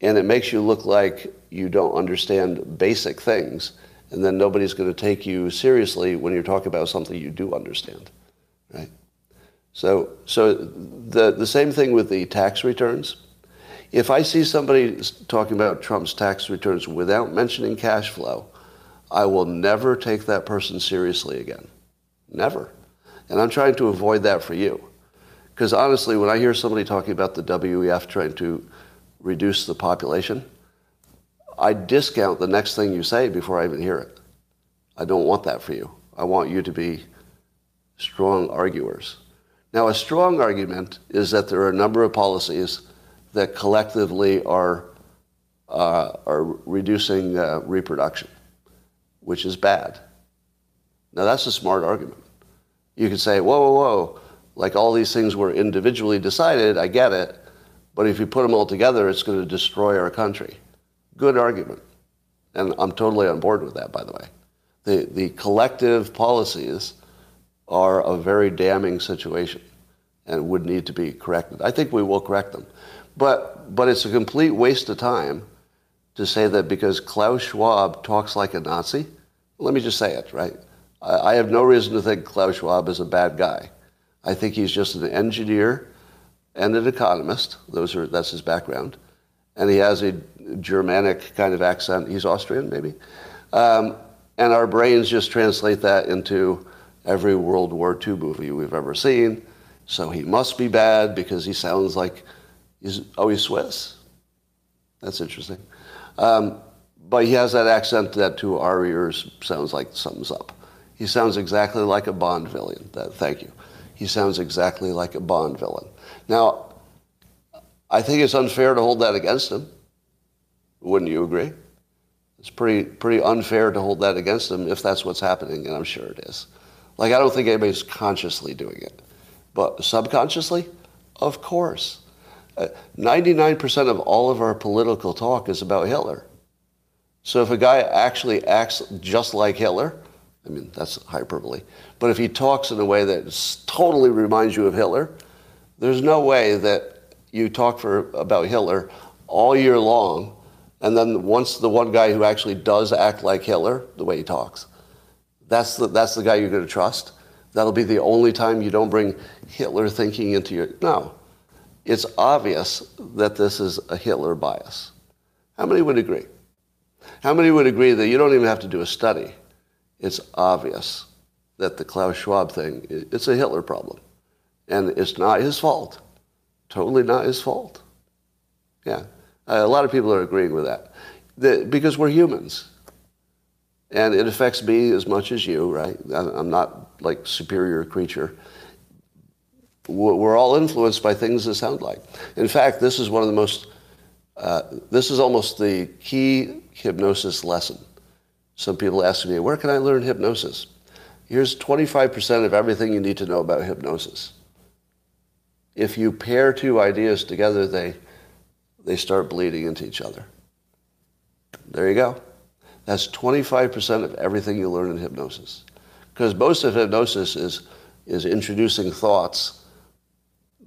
And it makes you look like you don't understand basic things, and then nobody's going to take you seriously when you're talking about something you do understand, right? So, so the, the same thing with the tax returns. If I see somebody talking about Trump's tax returns without mentioning cash flow, I will never take that person seriously again. Never. And I'm trying to avoid that for you. Because honestly, when I hear somebody talking about the WEF trying to reduce the population, I discount the next thing you say before I even hear it. I don't want that for you. I want you to be strong arguers. Now, a strong argument is that there are a number of policies that collectively are, uh, are reducing uh, reproduction which is bad. Now, that's a smart argument. You could say, whoa, whoa, whoa, like all these things were individually decided, I get it, but if you put them all together, it's going to destroy our country. Good argument. And I'm totally on board with that, by the way. The, the collective policies are a very damning situation and would need to be corrected. I think we will correct them. But, but it's a complete waste of time to say that because Klaus Schwab talks like a Nazi, let me just say it, right? I, I have no reason to think Klaus Schwab is a bad guy. I think he's just an engineer and an economist. Those are, that's his background. And he has a Germanic kind of accent. He's Austrian, maybe. Um, and our brains just translate that into every World War II movie we've ever seen. So he must be bad because he sounds like he's, oh, he's Swiss. That's interesting. Um, but he has that accent that to our ears sounds like something's up. He sounds exactly like a Bond villain. That, thank you. He sounds exactly like a Bond villain. Now, I think it's unfair to hold that against him. Wouldn't you agree? It's pretty, pretty unfair to hold that against him if that's what's happening, and I'm sure it is. Like, I don't think anybody's consciously doing it. But subconsciously, of course. Uh, 99% of all of our political talk is about Hitler. So if a guy actually acts just like Hitler, I mean, that's hyperbole, but if he talks in a way that totally reminds you of Hitler, there's no way that you talk for, about Hitler all year long, and then once the one guy who actually does act like Hitler, the way he talks, that's the, that's the guy you're going to trust. That'll be the only time you don't bring Hitler thinking into your. No. It's obvious that this is a Hitler bias. How many would agree? How many would agree that you don't even have to do a study? It's obvious that the Klaus Schwab thing, it's a Hitler problem. And it's not his fault. Totally not his fault. Yeah. Uh, a lot of people are agreeing with that. The, because we're humans and it affects me as much as you, right? I'm not like superior creature. We're all influenced by things that sound like. In fact, this is one of the most, uh, this is almost the key hypnosis lesson. Some people ask me, where can I learn hypnosis? Here's 25% of everything you need to know about hypnosis. If you pair two ideas together, they, they start bleeding into each other. There you go. That's 25% of everything you learn in hypnosis. Because most of hypnosis is, is introducing thoughts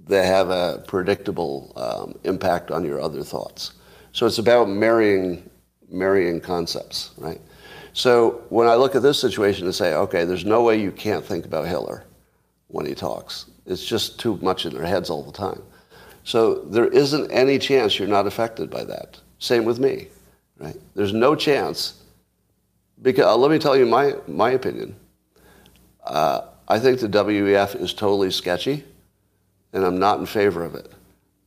that have a predictable um, impact on your other thoughts. So it's about marrying, marrying concepts, right? So when I look at this situation and say, okay, there's no way you can't think about Hitler when he talks. It's just too much in their heads all the time. So there isn't any chance you're not affected by that. Same with me, right? There's no chance because uh, let me tell you my, my opinion. Uh, I think the WEF is totally sketchy, and I'm not in favor of it.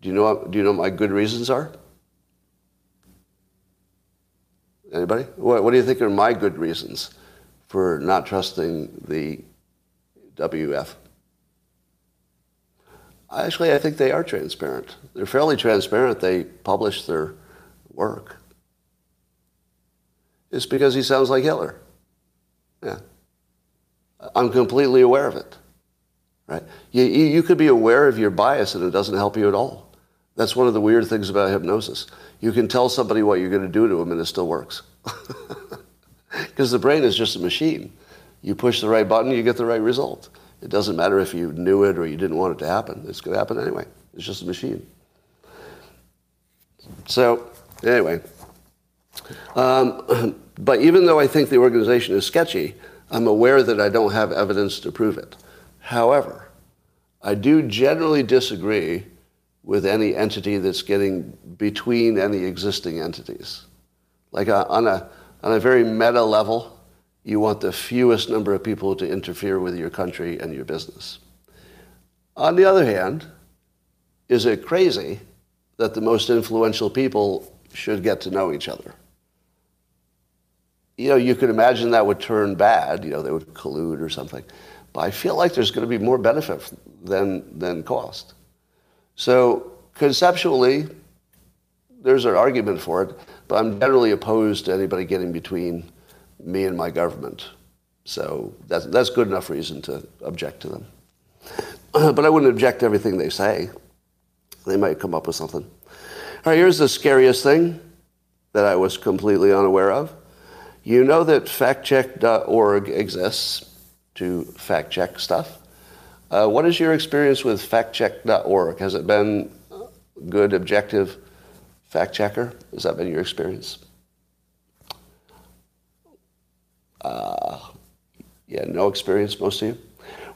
Do you know what, do you know what my good reasons are? Anybody? What, what do you think are my good reasons for not trusting the WEF? Actually, I think they are transparent. They're fairly transparent. They publish their work. It's because he sounds like Hitler. Yeah. I'm completely aware of it. Right? You, you could be aware of your bias and it doesn't help you at all. That's one of the weird things about hypnosis. You can tell somebody what you're going to do to them and it still works. Because the brain is just a machine. You push the right button, you get the right result. It doesn't matter if you knew it or you didn't want it to happen. It's going to happen anyway. It's just a machine. So, anyway, um, but even though I think the organization is sketchy, I'm aware that I don't have evidence to prove it. However, I do generally disagree with any entity that's getting between any existing entities. Like uh, on, a, on a very meta level, you want the fewest number of people to interfere with your country and your business. On the other hand, is it crazy that the most influential people should get to know each other? You know, you could imagine that would turn bad, you know, they would collude or something. But I feel like there's going to be more benefit than, than cost. So conceptually, there's an argument for it, but I'm generally opposed to anybody getting between me and my government. So that's, that's good enough reason to object to them. but I wouldn't object to everything they say. They might come up with something. All right, here's the scariest thing that I was completely unaware of. You know that factcheck.org exists to fact check stuff. Uh, what is your experience with factcheck.org? Has it been good, objective fact checker? Has that been your experience? Uh, yeah, no experience, most of you?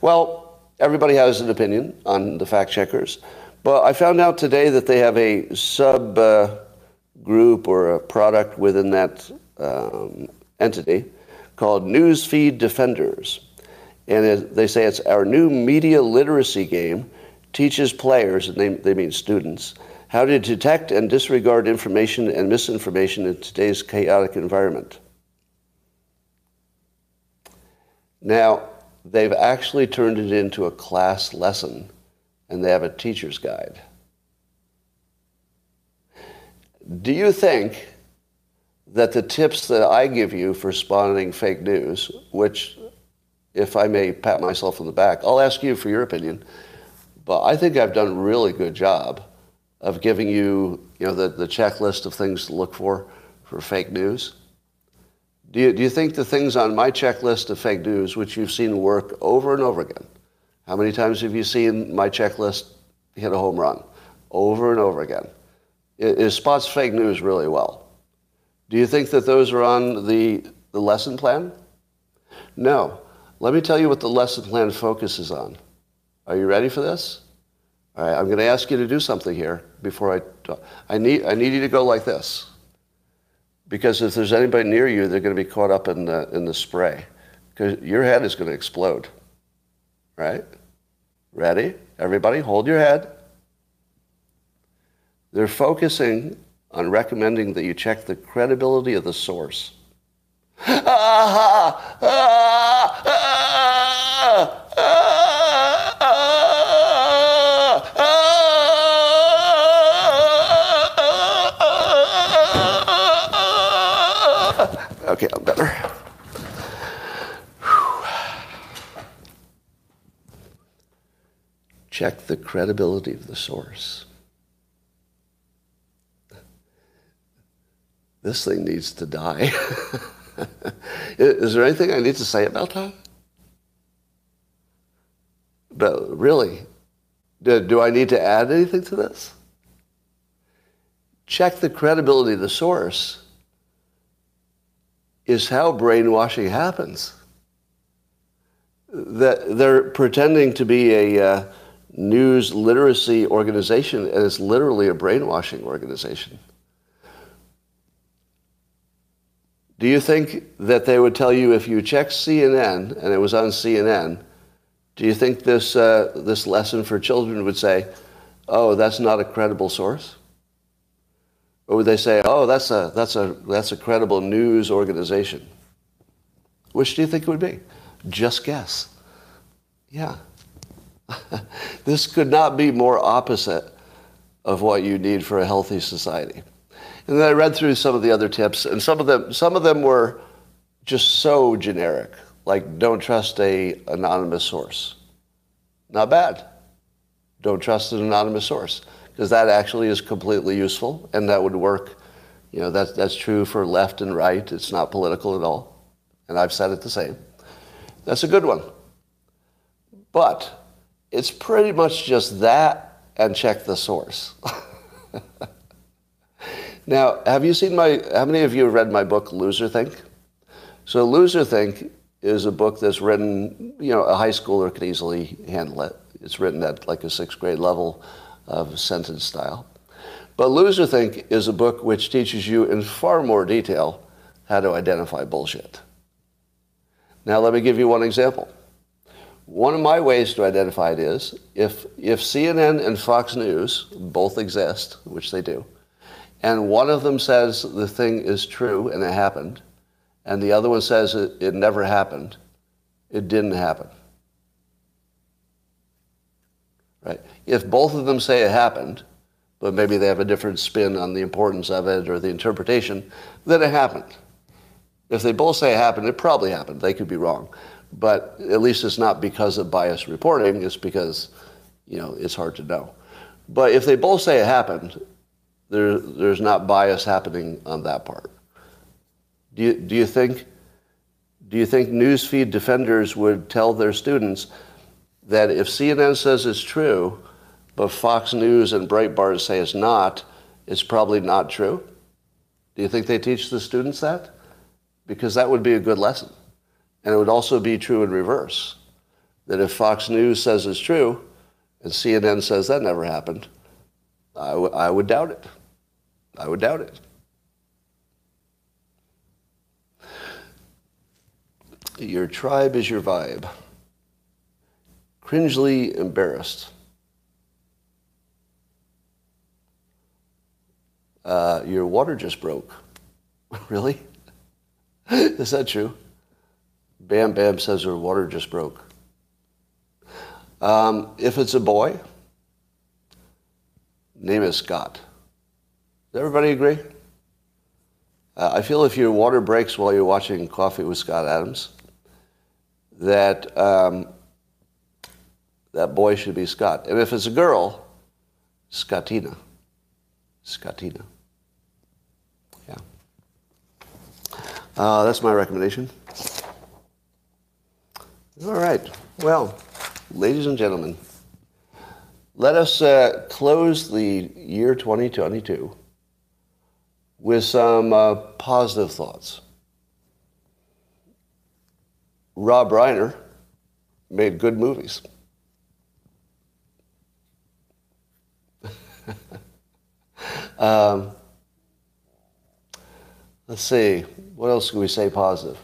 Well, everybody has an opinion on the fact checkers, but I found out today that they have a sub uh, group or a product within that um, entity called Newsfeed Defenders. And they say it's our new media literacy game teaches players, and they, they mean students, How to detect and disregard information and misinformation in today's chaotic environment. Now, they've actually turned it into a class lesson and they have a teacher's guide. Do you think that the tips that I give you for spotting fake news, which, if I may pat myself on the back, I'll ask you for your opinion, but I think I've done a really good job of giving you, you know, the, the checklist of things to look for for fake news. Do you, do you think the things on my checklist of fake news, which you've seen work over and over again, how many times have you seen my checklist hit a home run? Over and over again. It, it spots fake news really well. Do you think that those are on the, the lesson plan? No. Let me tell you what the lesson plan focuses on. Are you ready for this? All right, I'm going to ask you to do something here before I talk. I need, I need you to go like this. Because if there's anybody near you, they're going to be caught up in the, in the spray. Because your head is going to explode. Right? Ready? Everybody, hold your head. They're focusing on recommending that you check the credibility of the source. Okay, I'm better. Check the credibility of the source. This thing needs to die. Is there anything I need to say about that? But really, do, do I need to add anything to this? Check the credibility of the source is how brainwashing happens. That they're pretending to be a uh, news literacy organization, and it's literally a brainwashing organization. Do you think that they would tell you if you checked CNN and it was on CNN? Do you think this uh, this lesson for children would say, "Oh, that's not a credible source"? Or would they say, oh, that's a, that's a, that's a credible news organization? Which do you think it would be? Just guess. Yeah. this could not be more opposite of what you need for a healthy society. And then I read through some of the other tips, and some of them, some of them were just so generic, like don't trust a anonymous source. Not bad. Don't trust an anonymous source because that actually is completely useful and that would work. You know, that's, that's true for left and right. It's not political at all. And I've said it the same. That's a good one. But it's pretty much just that and check the source. now, have you seen my, how many of you have read my book, Loserthink? So Loserthink is a book that's written, you know, a high schooler could easily handle it. It's written at like a sixth grade level of sentence style. But Loserthink is a book which teaches you in far more detail how to identify bullshit. Now, let me give you one example. One of my ways to identify it is if, if CNN and Fox News both exist, which they do, and one of them says the thing is true and it happened, and the other one says it, it never happened, it didn't happen. Right? If both of them say it happened, but maybe they have a different spin on the importance of it or the interpretation, then it happened. If they both say it happened, it probably happened. They could be wrong. But at least it's not because of biased reporting, it's because, you know, it's hard to know. But if they both say it happened, there, there's not bias happening on that part. Do you, do you think do you think newsfeed defenders would tell their students that if CNN says it's true, but Fox News and Breitbart say it's not, it's probably not true? Do you think they teach the students that? Because that would be a good lesson. And it would also be true in reverse. That if Fox News says it's true and CNN says that never happened, I, w- I would doubt it. I would doubt it. Your tribe is your vibe cringely embarrassed. uh, your water just broke. really? Is that true? Bam Bam says her water just broke. Um, if it's a boy, name is Scott. Does everybody agree? Uh, I feel if your water breaks while you're watching Coffee with Scott Adams, that um, that boy should be Scott. And if it's a girl, Scottina. Scottina. Yeah. Uh, that's my recommendation. All right. Well, ladies and gentlemen, let us uh, close the year 2022 with some uh, positive thoughts. Rob Reiner made good movies. um, let's see, what else can we say positive?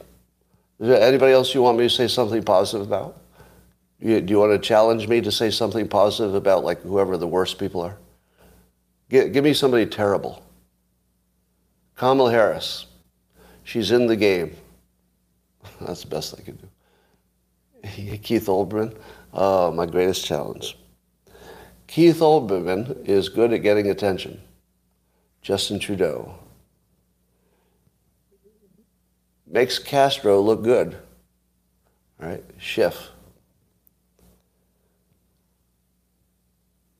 Is there anybody else you want me to say something positive about? You, do you want to challenge me to say something positive about like whoever the worst people are? Give, give me somebody terrible. Kamala Harris. She's in the game. That's the best I can do. Keith Olbermann. Oh, uh, my greatest challenge. Keith Olbermann is good at getting attention. Justin Trudeau. Makes Castro look good. All right, Schiff.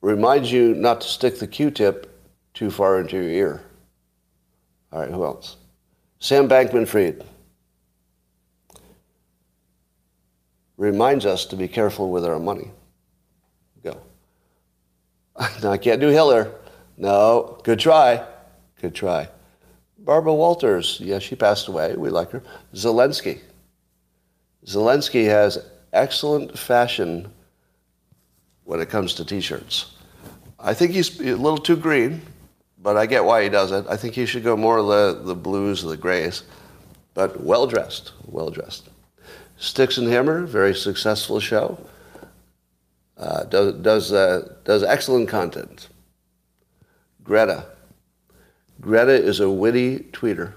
Reminds you not to stick the Q-tip too far into your ear. All right, who else? Sam Bankman Fried. Reminds us to be careful with our money. Go. no, I can't do Hitler. No, good try. Good try. Barbara Walters, yeah, she passed away. We like her. Zelensky. Zelensky has excellent fashion when it comes to t-shirts. I think he's a little too green, but I get why he does it. I think he should go more the, the blues, the grays, but well dressed, well dressed. Sticks and Hammer, very successful show. Uh, does does uh, does excellent content. Greta. Greta is a witty tweeter.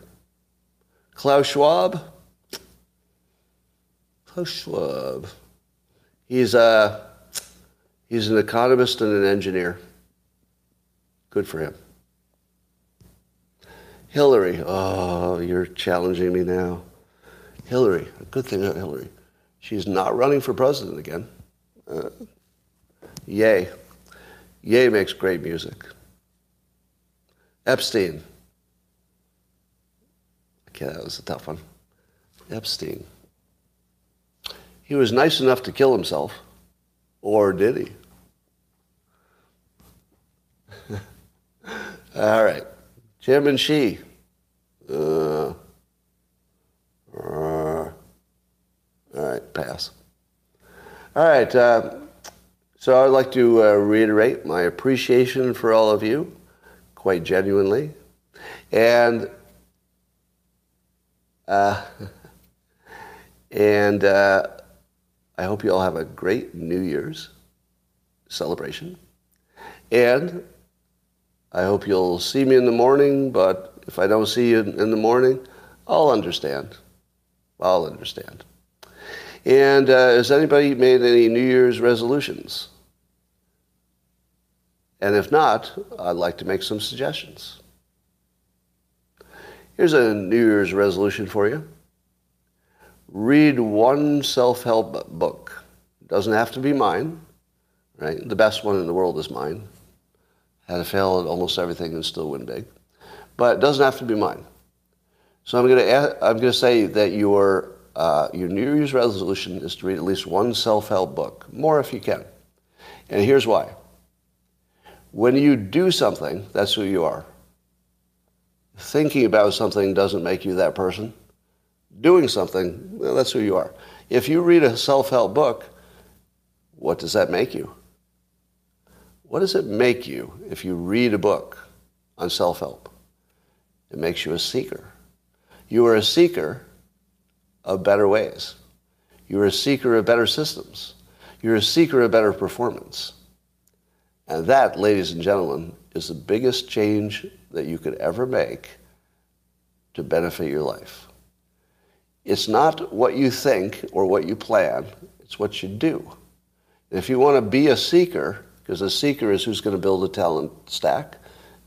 Klaus Schwab. Klaus Schwab. He's a he's an economist and an engineer. Good for him. Hillary. Oh, you're challenging me now. Hillary. A good thing about Hillary. She's not running for president again. Uh, yay. Ye makes great music. Epstein. Okay, that was a tough one. Epstein. He was nice enough to kill himself. Or did he? All right. Chairman Xi. Uh, uh, all right, pass. All right. Uh, so I'd like to uh, reiterate my appreciation for all of you, quite genuinely. And uh, and uh, I hope you all have a great New Year's celebration. And I hope you'll see me in the morning, but if I don't see you in the morning, I'll understand. I'll understand. And uh, has anybody made any New Year's resolutions? And if not, I'd like to make some suggestions. Here's a New Year's resolution for you. Read one self-help book. It doesn't have to be mine, right? The best one in the world is mine. Had to fail at almost everything and still win big. But it doesn't have to be mine. So I'm going to, I'm going to say that your, uh, your New Year's resolution is to read at least one self-help book, more if you can. And here's why. When you do something, that's who you are. Thinking about something doesn't make you that person. Doing something, well, that's who you are. If you read a self-help book, what does that make you? What does it make you if you read a book on self help? It makes you a seeker. You are a seeker of better ways. You're a seeker of better systems. You're a seeker of better performance. And that, ladies and gentlemen, is the biggest change that you could ever make to benefit your life. It's not what you think or what you plan, it's what you do. If you want to be a seeker, because a seeker is who's going to build a talent stack,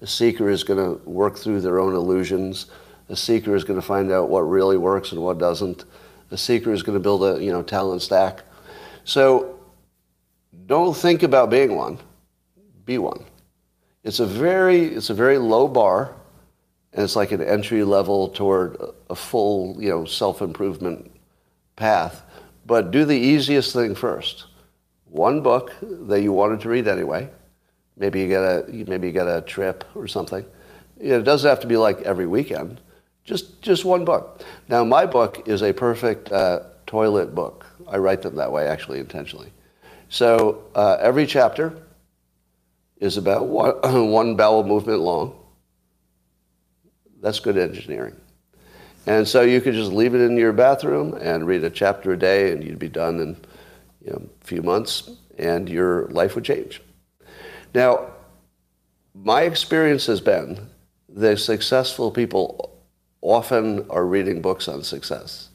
a seeker is going to work through their own illusions, a seeker is going to find out what really works and what doesn't, a seeker is going to build a you know talent stack. So don't think about being one, be one. It's a very it's a very low bar and it's like an entry level toward a full, you know, self-improvement path. But do the easiest thing first. One book that you wanted to read anyway. Maybe you get a maybe you get a trip or something. You know, it doesn't have to be like every weekend. Just just one book. Now my book is a perfect uh, toilet book. I write them that way actually intentionally. So uh, every chapter is about one, one bowel movement long that's good engineering. And so you could just leave it in your bathroom and read a chapter a day, and you'd be done in you know, a few months, and your life would change. Now, my experience has been that successful people often are reading books on success.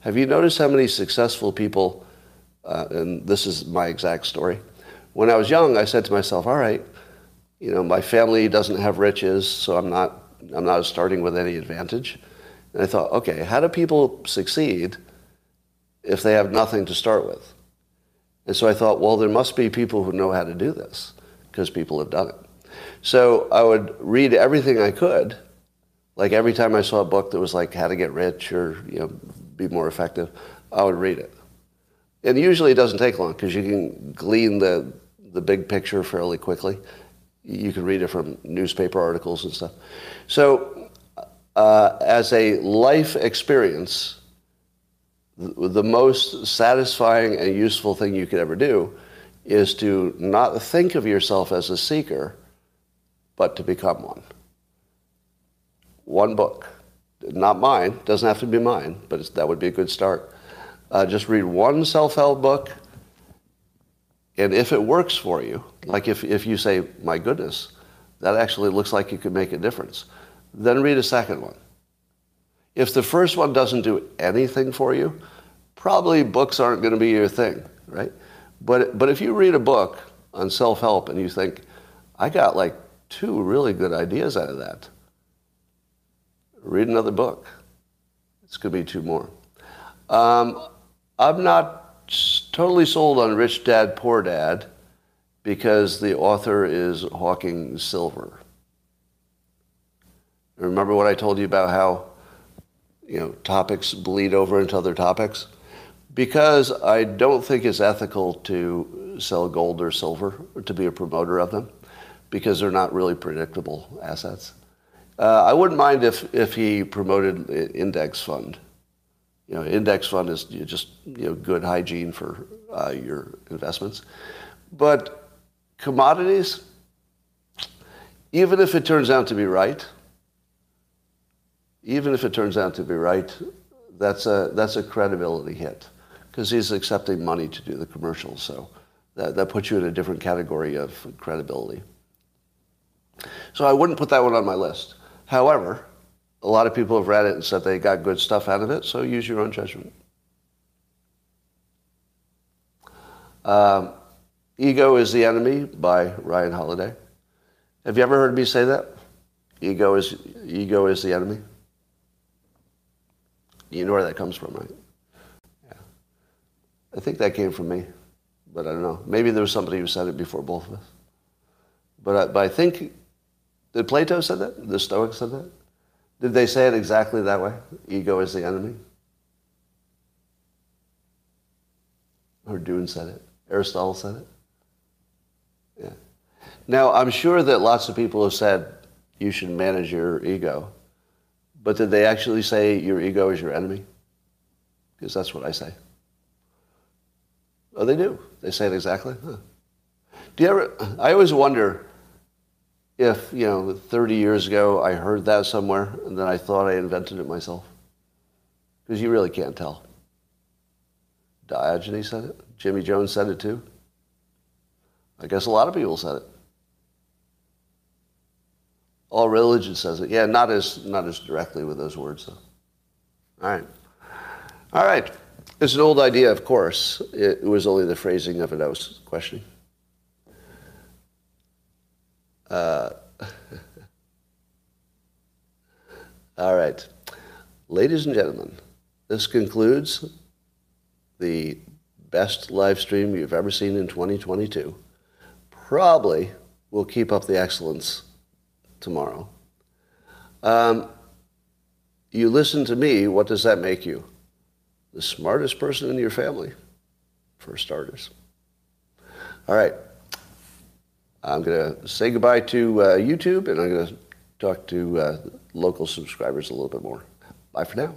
Have you noticed how many successful people, uh, and this is my exact story, when I was young, I said to myself, all right, you know, my family doesn't have riches, so I'm not I'm not starting with any advantage. And I thought, okay, how do people succeed if they have nothing to start with? And so I thought, well, there must be people who know how to do this because people have done it. So I would read everything I could. Like every time I saw a book that was like how to get rich or you know be more effective, I would read it. And usually it doesn't take long because you can glean the the big picture fairly quickly. You can read it from newspaper articles and stuff. So, uh, as a life experience, the, most satisfying and useful thing you could ever do is to not think of yourself as a seeker, but to become one. One book. Not mine, doesn't have to be mine, but that would be a good start. Uh, just read one self help book, and if it works for you, like if, if you say, my goodness, that actually looks like it could make a difference, then read a second one. If the first one doesn't do anything for you, probably books aren't going to be your thing, right? But, but if you read a book on self help and you think, I got like two really good ideas out of that, read another book. It's going to be two more. Um, I'm not totally sold on Rich Dad, Poor Dad because the author is hawking silver. Remember what I told you about how you know topics bleed over into other topics? Because I don't think it's ethical to sell gold or silver or to be a promoter of them because they're not really predictable assets. Uh, I wouldn't mind if, if he promoted index fund. You know, index fund is just you know good hygiene for uh, your investments, but commodities, even if it turns out to be right, even if it turns out to be right, that's a, that's a credibility hit because he's accepting money to do the commercials. So that, that puts you in a different category of credibility. So I wouldn't put that one on my list. However, a lot of people have read it and said they got good stuff out of it, so use your own judgment. Um, Ego is the Enemy by Ryan Holiday. Have you ever heard me say that? Ego is, ego is the enemy? You know where that comes from, right? Yeah. I think that came from me, but I don't know. Maybe there was somebody who said it before both of us. But I, but I think, did Plato said that? The Stoics said that? Did they say it exactly that way? Ego is the enemy? Or Dune said it? Aristotle said it? Now, I'm sure that lots of people have said you should manage your ego. But did they actually say your ego is your enemy? Because that's what I say. Oh, they do. They say it exactly. Huh. Do you ever? I always wonder if you know, 30 years ago I heard that somewhere and then I thought I invented it myself. Because you really can't tell. Diogenes said it. Jimmy Jones said it too. I guess a lot of people said it. All religion says it. Yeah, not as not as directly with those words though. All right. All right. It's an old idea, of course. It was only the phrasing of it I was questioning. Uh, all right. Ladies and gentlemen, this concludes the best live stream you've ever seen in 2022. Probably will keep up the excellence tomorrow. Um, you listen to me, what does that make you? The smartest person in your family, for starters. All right. I'm going to say goodbye to uh, YouTube and I'm going to talk to uh, local subscribers a little bit more. Bye for now.